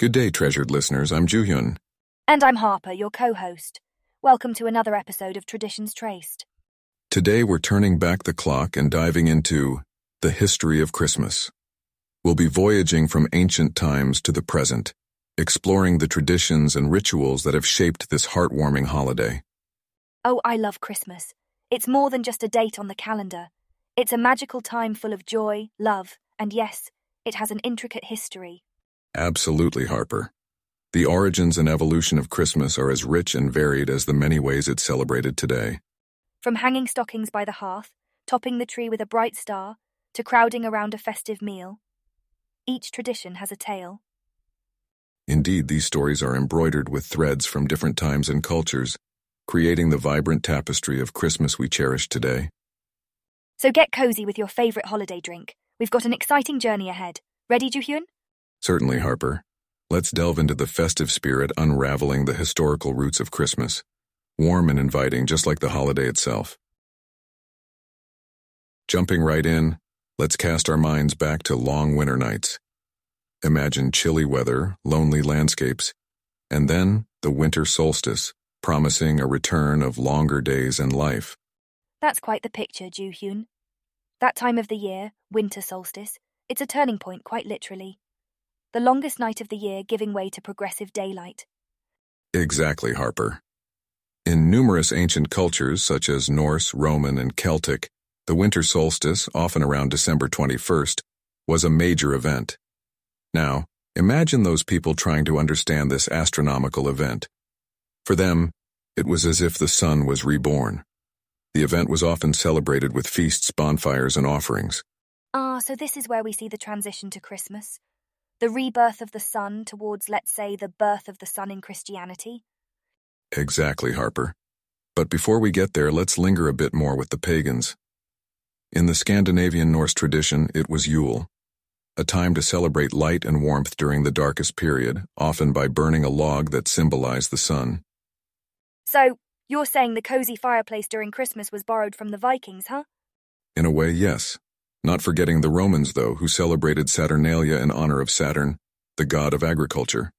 Good day, treasured listeners. I'm Juhyun. And I'm Harper, your co host. Welcome to another episode of Traditions Traced. Today we're turning back the clock and diving into the history of Christmas. We'll be voyaging from ancient times to the present, exploring the traditions and rituals that have shaped this heartwarming holiday. Oh, I love Christmas. It's more than just a date on the calendar. It's a magical time full of joy, love, and yes, it has an intricate history. Absolutely, Harper. The origins and evolution of Christmas are as rich and varied as the many ways it's celebrated today. From hanging stockings by the hearth, topping the tree with a bright star, to crowding around a festive meal, each tradition has a tale. Indeed, these stories are embroidered with threads from different times and cultures, creating the vibrant tapestry of Christmas we cherish today. So get cozy with your favorite holiday drink. We've got an exciting journey ahead. Ready, Juhyun? Certainly, Harper. Let's delve into the festive spirit unraveling the historical roots of Christmas. Warm and inviting, just like the holiday itself. Jumping right in, let's cast our minds back to long winter nights. Imagine chilly weather, lonely landscapes, and then the winter solstice, promising a return of longer days and life. That's quite the picture, Ju-hyun. That time of the year, winter solstice, it's a turning point quite literally the longest night of the year giving way to progressive daylight. Exactly, Harper. In numerous ancient cultures, such as Norse, Roman, and Celtic, the winter solstice, often around December 21st, was a major event. Now, imagine those people trying to understand this astronomical event. For them, it was as if the sun was reborn. The event was often celebrated with feasts, bonfires, and offerings. Ah, so this is where we see the transition to Christmas the rebirth of the sun towards, let's say, the birth of the sun in Christianity? Exactly, Harper. But before we get there, let's linger a bit more with the pagans. In the Scandinavian Norse tradition, it was Yule, a time to celebrate light and warmth during the darkest period, often by burning a log that symbolized the sun. So, you're saying the cozy fireplace during Christmas was borrowed from the Vikings, huh? In a way, yes. Not forgetting the Romans, though, who celebrated Saturnalia in honor of Saturn, the god of agriculture.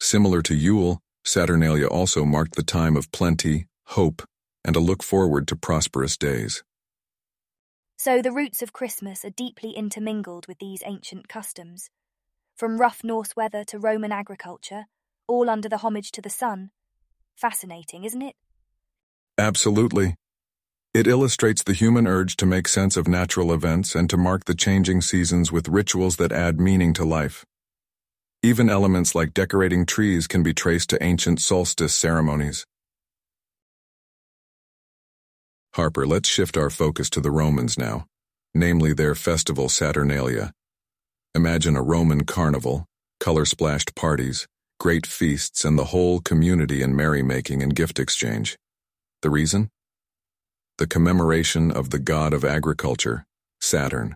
Similar to Yule, Saturnalia also marked the time of plenty, hope, and a look forward to prosperous days. So the roots of Christmas are deeply intermingled with these ancient customs. From rough Norse weather to Roman agriculture, all under the homage to the sun. Fascinating, isn't it? Absolutely. It illustrates the human urge to make sense of natural events and to mark the changing seasons with rituals that add meaning to life. Even elements like decorating trees can be traced to ancient solstice ceremonies. Harper, let's shift our focus to the Romans now, namely their festival Saturnalia. Imagine a Roman carnival, color-splashed parties, great feasts, and the whole community in merrymaking and gift exchange. The reason? The commemoration of the god of agriculture, Saturn.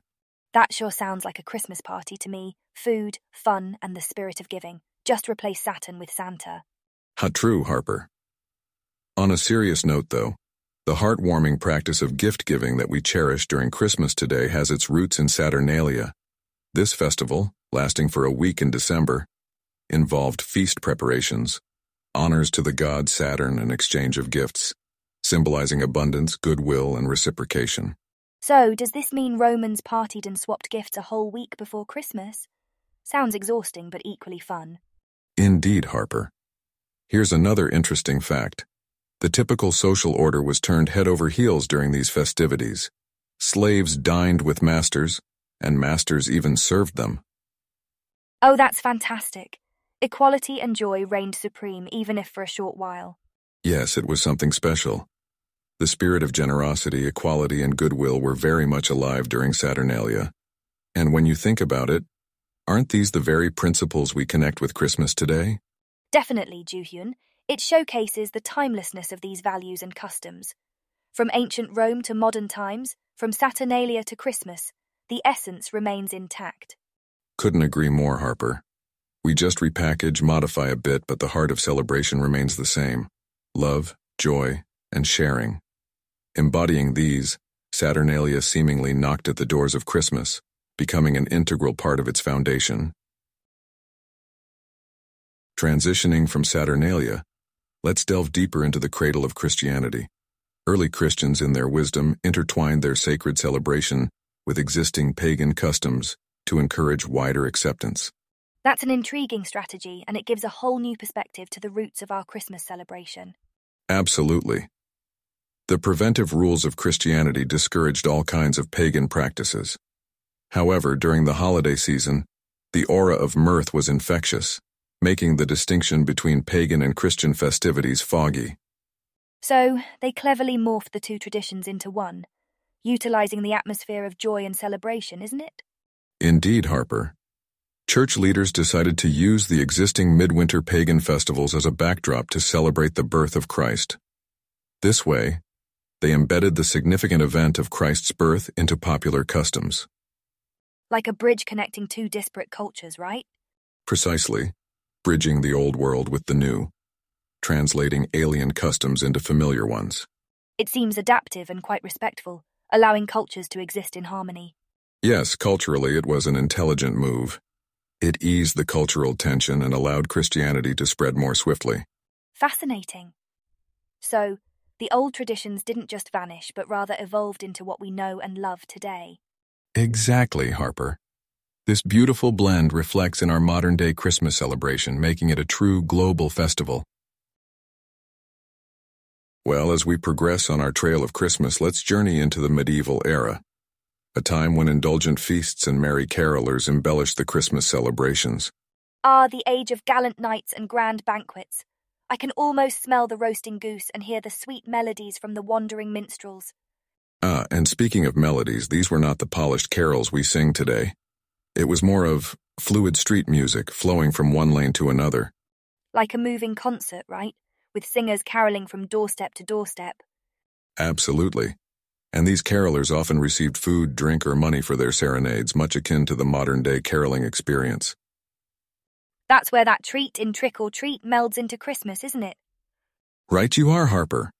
That sure sounds like a Christmas party to me. Food, fun, and the spirit of giving. Just replace Saturn with Santa. How true, Harper. On a serious note, though, the heartwarming practice of gift giving that we cherish during Christmas today has its roots in Saturnalia. This festival, lasting for a week in December, involved feast preparations, honors to the god Saturn, and exchange of gifts symbolizing abundance, goodwill, and reciprocation. So, does this mean Romans partied and swapped gifts a whole week before Christmas? Sounds exhausting, but equally fun. Indeed, Harper. Here's another interesting fact. The typical social order was turned head over heels during these festivities. Slaves dined with masters, and masters even served them. Oh, that's fantastic. Equality and joy reigned supreme, even if for a short while. Yes, it was something special. The spirit of generosity, equality, and goodwill were very much alive during Saturnalia. And when you think about it, aren't these the very principles we connect with Christmas today? Definitely, Juhyun. It showcases the timelessness of these values and customs. From ancient Rome to modern times, from Saturnalia to Christmas, the essence remains intact. Couldn't agree more, Harper. We just repackage, modify a bit, but the heart of celebration remains the same love, joy, and sharing. Embodying these, Saturnalia seemingly knocked at the doors of Christmas, becoming an integral part of its foundation. Transitioning from Saturnalia, let's delve deeper into the cradle of Christianity. Early Christians, in their wisdom, intertwined their sacred celebration with existing pagan customs to encourage wider acceptance. That's an intriguing strategy, and it gives a whole new perspective to the roots of our Christmas celebration. Absolutely. The preventive rules of Christianity discouraged all kinds of pagan practices. However, during the holiday season, the aura of mirth was infectious, making the distinction between pagan and Christian festivities foggy. So, they cleverly morphed the two traditions into one, utilizing the atmosphere of joy and celebration, isn't it? Indeed, Harper. Church leaders decided to use the existing midwinter pagan festivals as a backdrop to celebrate the birth of Christ. This way, they embedded the significant event of Christ's birth into popular customs. Like a bridge connecting two disparate cultures, right? Precisely, bridging the old world with the new, translating alien customs into familiar ones. It seems adaptive and quite respectful, allowing cultures to exist in harmony. Yes, culturally it was an intelligent move. It eased the cultural tension and allowed Christianity to spread more swiftly. Fascinating. So, the old traditions didn't just vanish, but rather evolved into what we know and love today. Exactly, Harper. This beautiful blend reflects in our modern day Christmas celebration, making it a true global festival. Well, as we progress on our trail of Christmas, let's journey into the medieval era, a time when indulgent feasts and merry carolers embellished the Christmas celebrations. Ah, the age of gallant knights and grand banquets. I can almost smell the roasting goose and hear the sweet melodies from the wandering minstrels. Ah, and speaking of melodies, these were not the polished carols we sing today. It was more of fluid street music flowing from one lane to another. Like a moving concert, right? With singers caroling from doorstep to doorstep. Absolutely. And these carolers often received food, drink, or money for their serenades, much akin to the modern day caroling experience. That's where that treat in trick or treat melds into Christmas, isn't it? Right you are, Harper.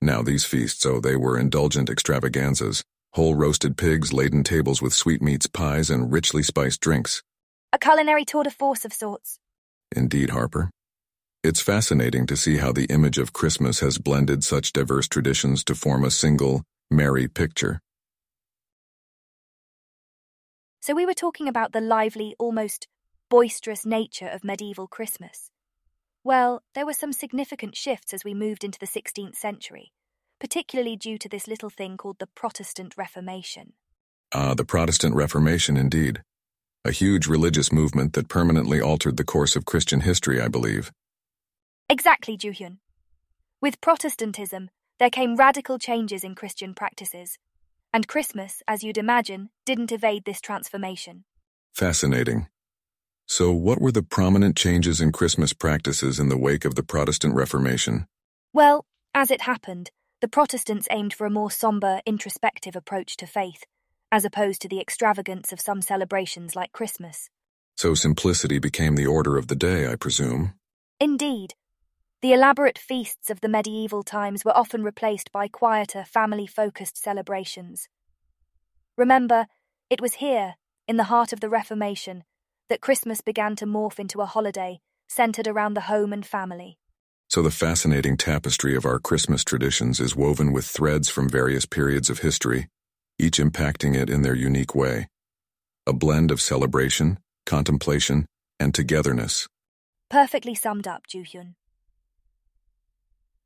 Now these feasts, oh, they were indulgent extravaganzas, whole roasted pigs, laden tables with sweetmeats, pies, and richly spiced drinks. A culinary tour de force of sorts. Indeed, Harper. It's fascinating to see how the image of Christmas has blended such diverse traditions to form a single, merry picture. So we were talking about the lively, almost boisterous nature of medieval Christmas. Well, there were some significant shifts as we moved into the 16th century, particularly due to this little thing called the Protestant Reformation. Ah, the Protestant Reformation, indeed. A huge religious movement that permanently altered the course of Christian history, I believe. Exactly, Juhyun. With Protestantism, there came radical changes in Christian practices, and Christmas, as you'd imagine, didn't evade this transformation. Fascinating. So, what were the prominent changes in Christmas practices in the wake of the Protestant Reformation? Well, as it happened, the Protestants aimed for a more somber, introspective approach to faith, as opposed to the extravagance of some celebrations like Christmas. So, simplicity became the order of the day, I presume. Indeed. The elaborate feasts of the medieval times were often replaced by quieter, family focused celebrations. Remember, it was here, in the heart of the Reformation, that Christmas began to morph into a holiday centered around the home and family. So, the fascinating tapestry of our Christmas traditions is woven with threads from various periods of history, each impacting it in their unique way. A blend of celebration, contemplation, and togetherness. Perfectly summed up, Juhyun.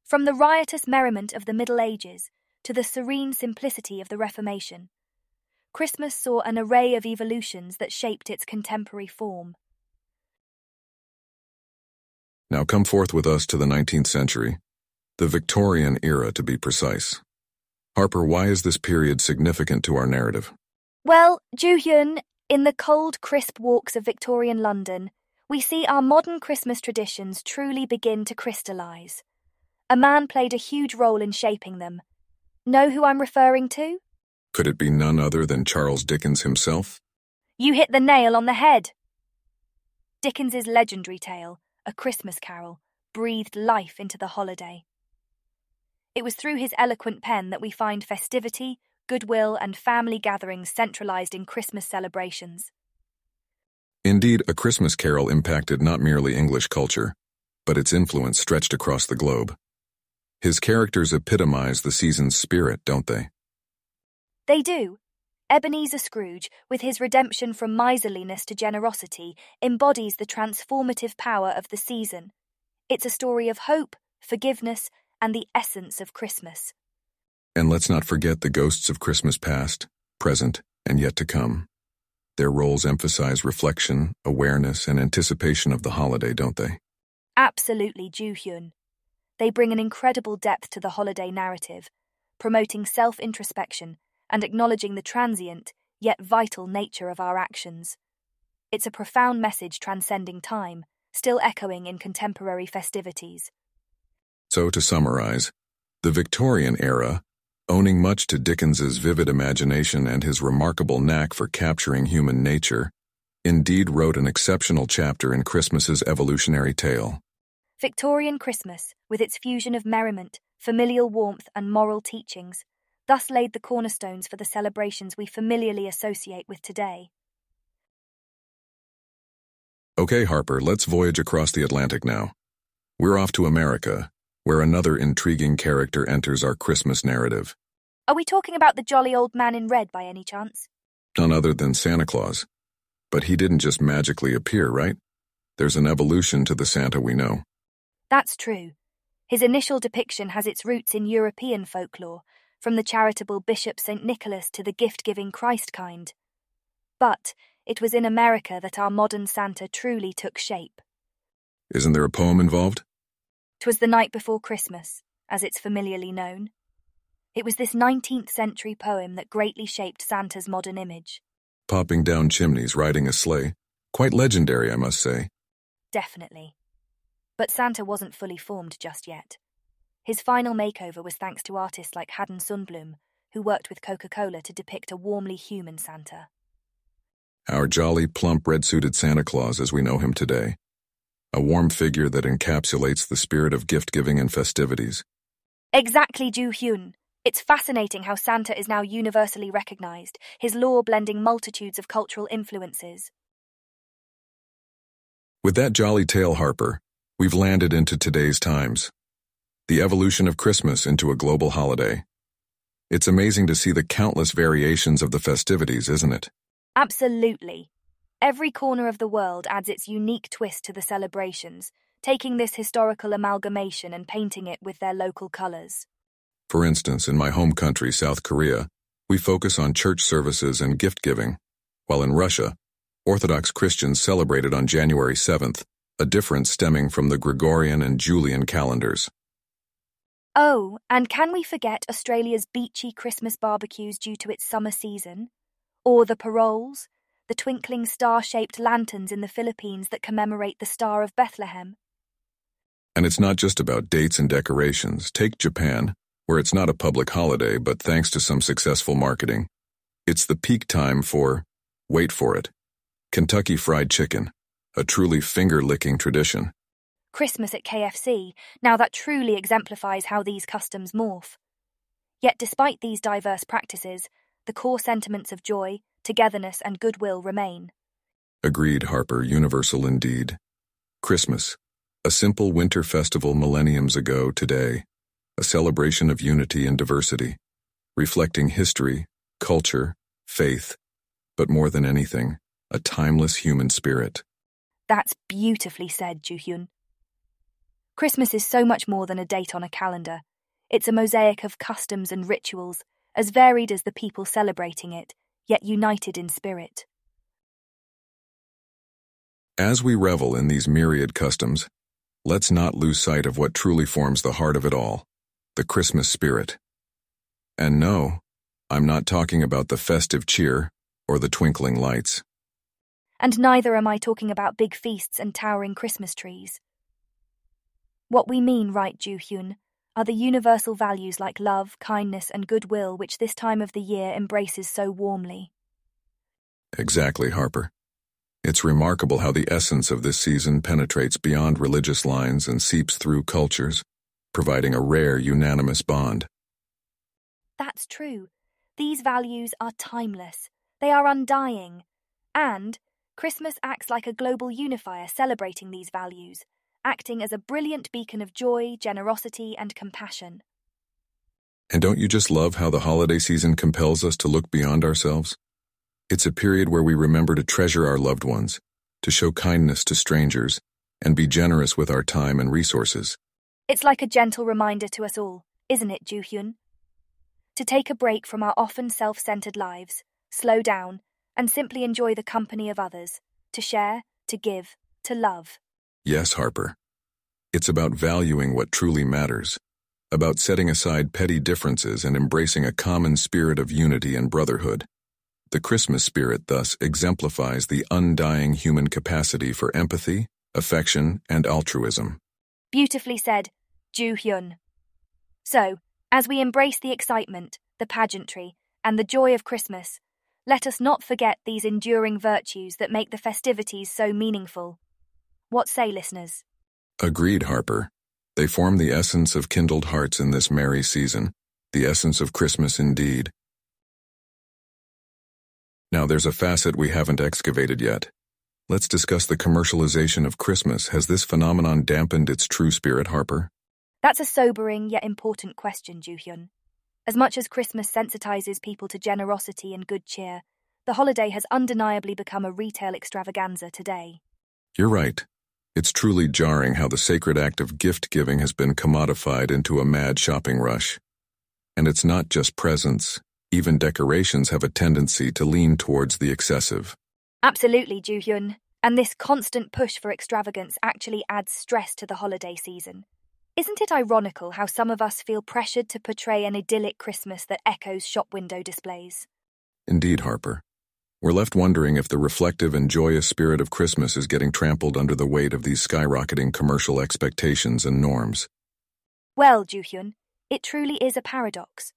From the riotous merriment of the Middle Ages to the serene simplicity of the Reformation, Christmas saw an array of evolutions that shaped its contemporary form. Now come forth with us to the 19th century, the Victorian era to be precise. Harper, why is this period significant to our narrative? Well, Juhyun, in the cold, crisp walks of Victorian London, we see our modern Christmas traditions truly begin to crystallize. A man played a huge role in shaping them. Know who I'm referring to? Could it be none other than Charles Dickens himself? You hit the nail on the head. Dickens's legendary tale, A Christmas Carol, breathed life into the holiday. It was through his eloquent pen that we find festivity, goodwill, and family gatherings centralized in Christmas celebrations. Indeed, A Christmas Carol impacted not merely English culture, but its influence stretched across the globe. His characters epitomize the season's spirit, don't they? They do. Ebenezer Scrooge, with his redemption from miserliness to generosity, embodies the transformative power of the season. It's a story of hope, forgiveness, and the essence of Christmas. And let's not forget the ghosts of Christmas past, present, and yet to come. Their roles emphasize reflection, awareness, and anticipation of the holiday, don't they? Absolutely, Ju Hyun. They bring an incredible depth to the holiday narrative, promoting self introspection and acknowledging the transient, yet vital nature of our actions. It's a profound message transcending time, still echoing in contemporary festivities. So, to summarize, the Victorian era Owning much to Dickens's vivid imagination and his remarkable knack for capturing human nature, indeed wrote an exceptional chapter in Christmas's evolutionary tale. Victorian Christmas, with its fusion of merriment, familial warmth, and moral teachings, thus laid the cornerstones for the celebrations we familiarly associate with today. Okay, Harper, let's voyage across the Atlantic now. We're off to America, where another intriguing character enters our Christmas narrative. Are we talking about the jolly old man in red by any chance? None other than Santa Claus. But he didn't just magically appear, right? There's an evolution to the Santa we know. That's true. His initial depiction has its roots in European folklore, from the charitable Bishop St. Nicholas to the gift giving Christkind. But it was in America that our modern Santa truly took shape. Isn't there a poem involved? 'Twas the night before Christmas, as it's familiarly known. It was this 19th century poem that greatly shaped Santa's modern image. Popping down chimneys riding a sleigh. Quite legendary, I must say. Definitely. But Santa wasn't fully formed just yet. His final makeover was thanks to artists like Haddon Sundblom, who worked with Coca Cola to depict a warmly human Santa. Our jolly, plump, red suited Santa Claus as we know him today a warm figure that encapsulates the spirit of gift giving and festivities. Exactly, Ju Hyun. It's fascinating how Santa is now universally recognized, his lore blending multitudes of cultural influences. With that jolly tale, Harper, we've landed into today's times. The evolution of Christmas into a global holiday. It's amazing to see the countless variations of the festivities, isn't it? Absolutely. Every corner of the world adds its unique twist to the celebrations, taking this historical amalgamation and painting it with their local colors. For instance, in my home country, South Korea, we focus on church services and gift giving, while in Russia, Orthodox Christians celebrated on January 7th, a difference stemming from the Gregorian and Julian calendars. Oh, and can we forget Australia's beachy Christmas barbecues due to its summer season? Or the paroles, the twinkling star shaped lanterns in the Philippines that commemorate the Star of Bethlehem. And it's not just about dates and decorations. Take Japan, where it's not a public holiday, but thanks to some successful marketing, it's the peak time for, wait for it, Kentucky Fried Chicken, a truly finger licking tradition. Christmas at KFC, now that truly exemplifies how these customs morph. Yet, despite these diverse practices, the core sentiments of joy, togetherness, and goodwill remain. Agreed, Harper, universal indeed. Christmas, a simple winter festival millenniums ago today, a celebration of unity and diversity, reflecting history, culture, faith, but more than anything, a timeless human spirit. That's beautifully said, Juhyun. Christmas is so much more than a date on a calendar. It's a mosaic of customs and rituals, as varied as the people celebrating it, yet united in spirit. As we revel in these myriad customs, let's not lose sight of what truly forms the heart of it all the Christmas spirit. And no, I'm not talking about the festive cheer or the twinkling lights. And neither am I talking about big feasts and towering Christmas trees. What we mean, right, Ju Hyun, are the universal values like love, kindness, and goodwill which this time of the year embraces so warmly. Exactly, Harper. It's remarkable how the essence of this season penetrates beyond religious lines and seeps through cultures, providing a rare unanimous bond. That's true. These values are timeless, they are undying, and Christmas acts like a global unifier celebrating these values, acting as a brilliant beacon of joy, generosity, and compassion. And don't you just love how the holiday season compels us to look beyond ourselves? It's a period where we remember to treasure our loved ones, to show kindness to strangers, and be generous with our time and resources. It's like a gentle reminder to us all, isn't it, Ju Hyun? To take a break from our often self centered lives, slow down, and simply enjoy the company of others, to share, to give, to love. Yes, Harper. It's about valuing what truly matters, about setting aside petty differences and embracing a common spirit of unity and brotherhood. The Christmas spirit thus exemplifies the undying human capacity for empathy, affection, and altruism. Beautifully said, Ju Hyun. So, as we embrace the excitement, the pageantry, and the joy of Christmas, let us not forget these enduring virtues that make the festivities so meaningful. What say, listeners? Agreed, Harper. They form the essence of kindled hearts in this merry season, the essence of Christmas indeed. Now there's a facet we haven't excavated yet. Let's discuss the commercialization of Christmas. Has this phenomenon dampened its true spirit, Harper? That's a sobering yet important question, Hyun. As much as Christmas sensitizes people to generosity and good cheer, the holiday has undeniably become a retail extravaganza today. You're right. It's truly jarring how the sacred act of gift giving has been commodified into a mad shopping rush. And it's not just presents, even decorations have a tendency to lean towards the excessive. Absolutely, Hyun. And this constant push for extravagance actually adds stress to the holiday season. Isn't it ironical how some of us feel pressured to portray an idyllic Christmas that echoes shop window displays? Indeed, Harper. We're left wondering if the reflective and joyous spirit of Christmas is getting trampled under the weight of these skyrocketing commercial expectations and norms. Well, Juhyun, it truly is a paradox.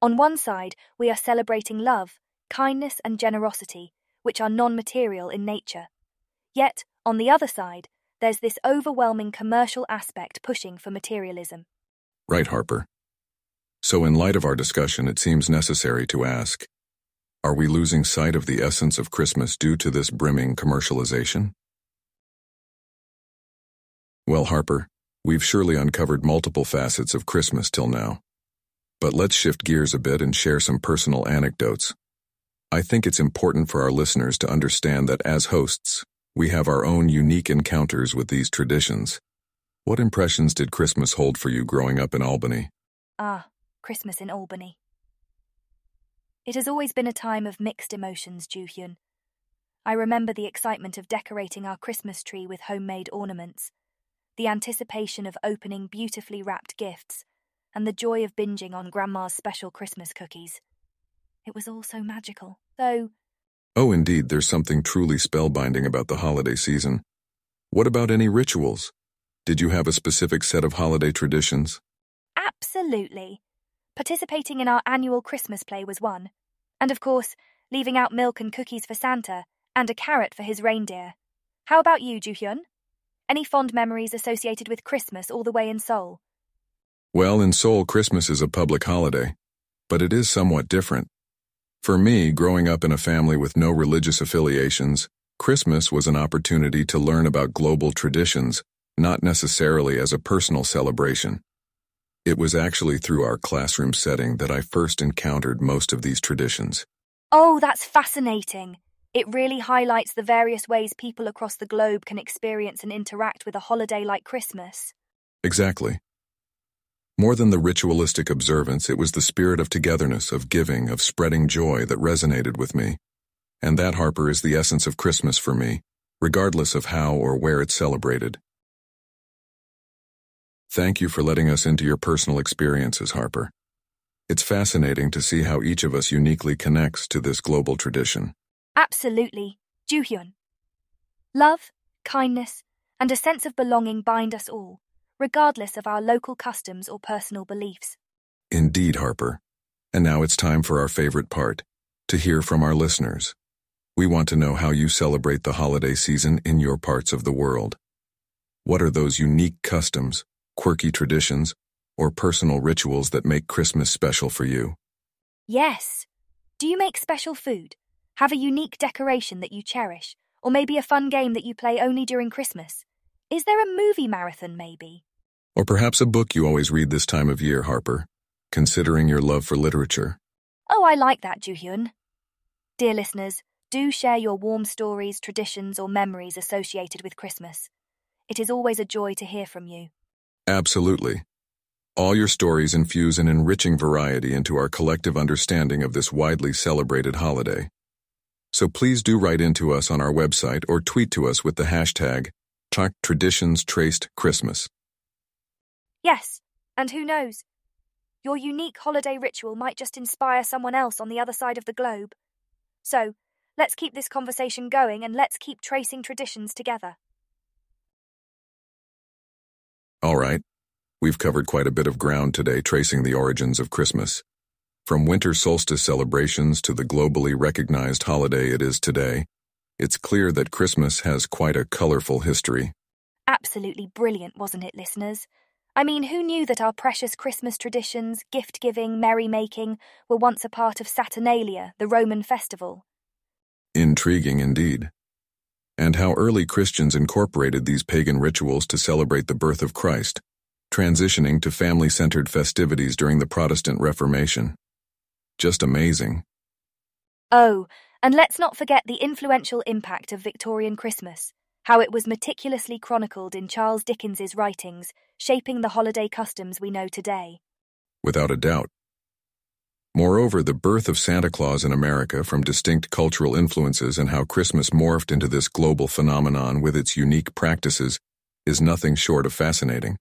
On one side, we are celebrating love, kindness, and generosity, which are non material in nature. Yet, on the other side, there's this overwhelming commercial aspect pushing for materialism. Right, Harper. So, in light of our discussion, it seems necessary to ask are we losing sight of the essence of Christmas due to this brimming commercialization? Well, Harper, we've surely uncovered multiple facets of Christmas till now. But let's shift gears a bit and share some personal anecdotes. I think it's important for our listeners to understand that as hosts, we have our own unique encounters with these traditions. What impressions did Christmas hold for you growing up in Albany? Ah, Christmas in Albany. It has always been a time of mixed emotions, Juhyun. I remember the excitement of decorating our Christmas tree with homemade ornaments, the anticipation of opening beautifully wrapped gifts, and the joy of binging on Grandma's special Christmas cookies. It was all so magical, though. Oh, indeed, there's something truly spellbinding about the holiday season. What about any rituals? Did you have a specific set of holiday traditions? Absolutely. Participating in our annual Christmas play was one. And of course, leaving out milk and cookies for Santa and a carrot for his reindeer. How about you, Juhyun? Any fond memories associated with Christmas all the way in Seoul? Well, in Seoul, Christmas is a public holiday, but it is somewhat different. For me, growing up in a family with no religious affiliations, Christmas was an opportunity to learn about global traditions, not necessarily as a personal celebration. It was actually through our classroom setting that I first encountered most of these traditions. Oh, that's fascinating. It really highlights the various ways people across the globe can experience and interact with a holiday like Christmas. Exactly. More than the ritualistic observance, it was the spirit of togetherness, of giving, of spreading joy that resonated with me. And that, Harper, is the essence of Christmas for me, regardless of how or where it's celebrated. Thank you for letting us into your personal experiences, Harper. It's fascinating to see how each of us uniquely connects to this global tradition. Absolutely, Juhyun. Love, kindness, and a sense of belonging bind us all, regardless of our local customs or personal beliefs. Indeed, Harper. And now it's time for our favorite part to hear from our listeners. We want to know how you celebrate the holiday season in your parts of the world. What are those unique customs, quirky traditions, or personal rituals that make Christmas special for you? Yes. Do you make special food? Have a unique decoration that you cherish? Or maybe a fun game that you play only during Christmas? Is there a movie marathon, maybe? Or perhaps a book you always read this time of year, Harper, considering your love for literature. Oh, I like that, Juhyun. Dear listeners, do share your warm stories, traditions, or memories associated with Christmas. It is always a joy to hear from you. Absolutely. All your stories infuse an enriching variety into our collective understanding of this widely celebrated holiday. So please do write into us on our website or tweet to us with the hashtag Traditions Traced Christmas. Yes, and who knows? Your unique holiday ritual might just inspire someone else on the other side of the globe. So, let's keep this conversation going and let's keep tracing traditions together. All right. We've covered quite a bit of ground today tracing the origins of Christmas. From winter solstice celebrations to the globally recognized holiday it is today, it's clear that Christmas has quite a colorful history. Absolutely brilliant, wasn't it, listeners? I mean, who knew that our precious Christmas traditions, gift giving, merrymaking, were once a part of Saturnalia, the Roman festival? Intriguing indeed. And how early Christians incorporated these pagan rituals to celebrate the birth of Christ, transitioning to family centered festivities during the Protestant Reformation. Just amazing. Oh, and let's not forget the influential impact of Victorian Christmas, how it was meticulously chronicled in Charles Dickens's writings, shaping the holiday customs we know today. Without a doubt. Moreover, the birth of Santa Claus in America from distinct cultural influences and how Christmas morphed into this global phenomenon with its unique practices is nothing short of fascinating.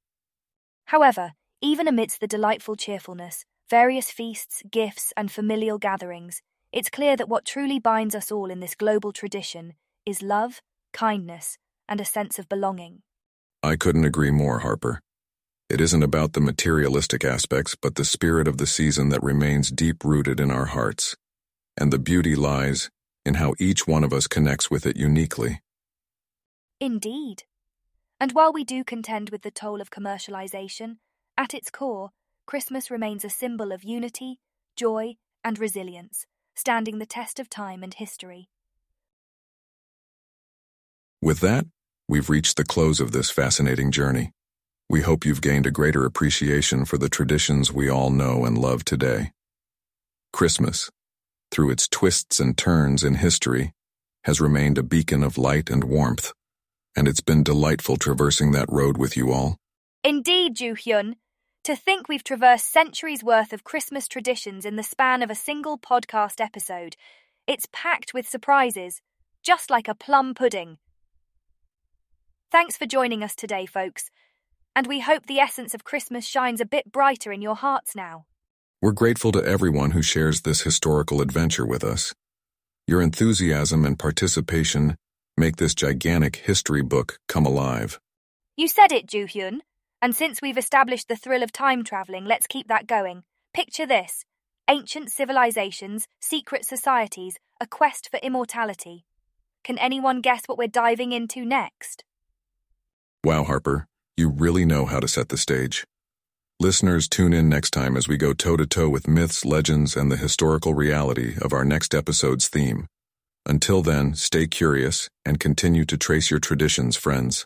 However, even amidst the delightful cheerfulness, various feasts, gifts, and familial gatherings, it's clear that what truly binds us all in this global tradition is love, kindness, and a sense of belonging. I couldn't agree more, Harper. It isn't about the materialistic aspects, but the spirit of the season that remains deep rooted in our hearts. And the beauty lies in how each one of us connects with it uniquely. Indeed. And while we do contend with the toll of commercialization, at its core, Christmas remains a symbol of unity, joy, and resilience, standing the test of time and history. With that, we've reached the close of this fascinating journey. We hope you've gained a greater appreciation for the traditions we all know and love today. Christmas, through its twists and turns in history, has remained a beacon of light and warmth and it's been delightful traversing that road with you all. Indeed, Ju Hyun. To think we've traversed centuries worth of Christmas traditions in the span of a single podcast episode. It's packed with surprises, just like a plum pudding. Thanks for joining us today, folks, and we hope the essence of Christmas shines a bit brighter in your hearts now. We're grateful to everyone who shares this historical adventure with us. Your enthusiasm and participation make this gigantic history book come alive. You said it, Ju Hyun. And since we've established the thrill of time traveling, let's keep that going. Picture this ancient civilizations, secret societies, a quest for immortality. Can anyone guess what we're diving into next? Wow, Harper, you really know how to set the stage. Listeners, tune in next time as we go toe to toe with myths, legends, and the historical reality of our next episode's theme. Until then, stay curious and continue to trace your traditions, friends.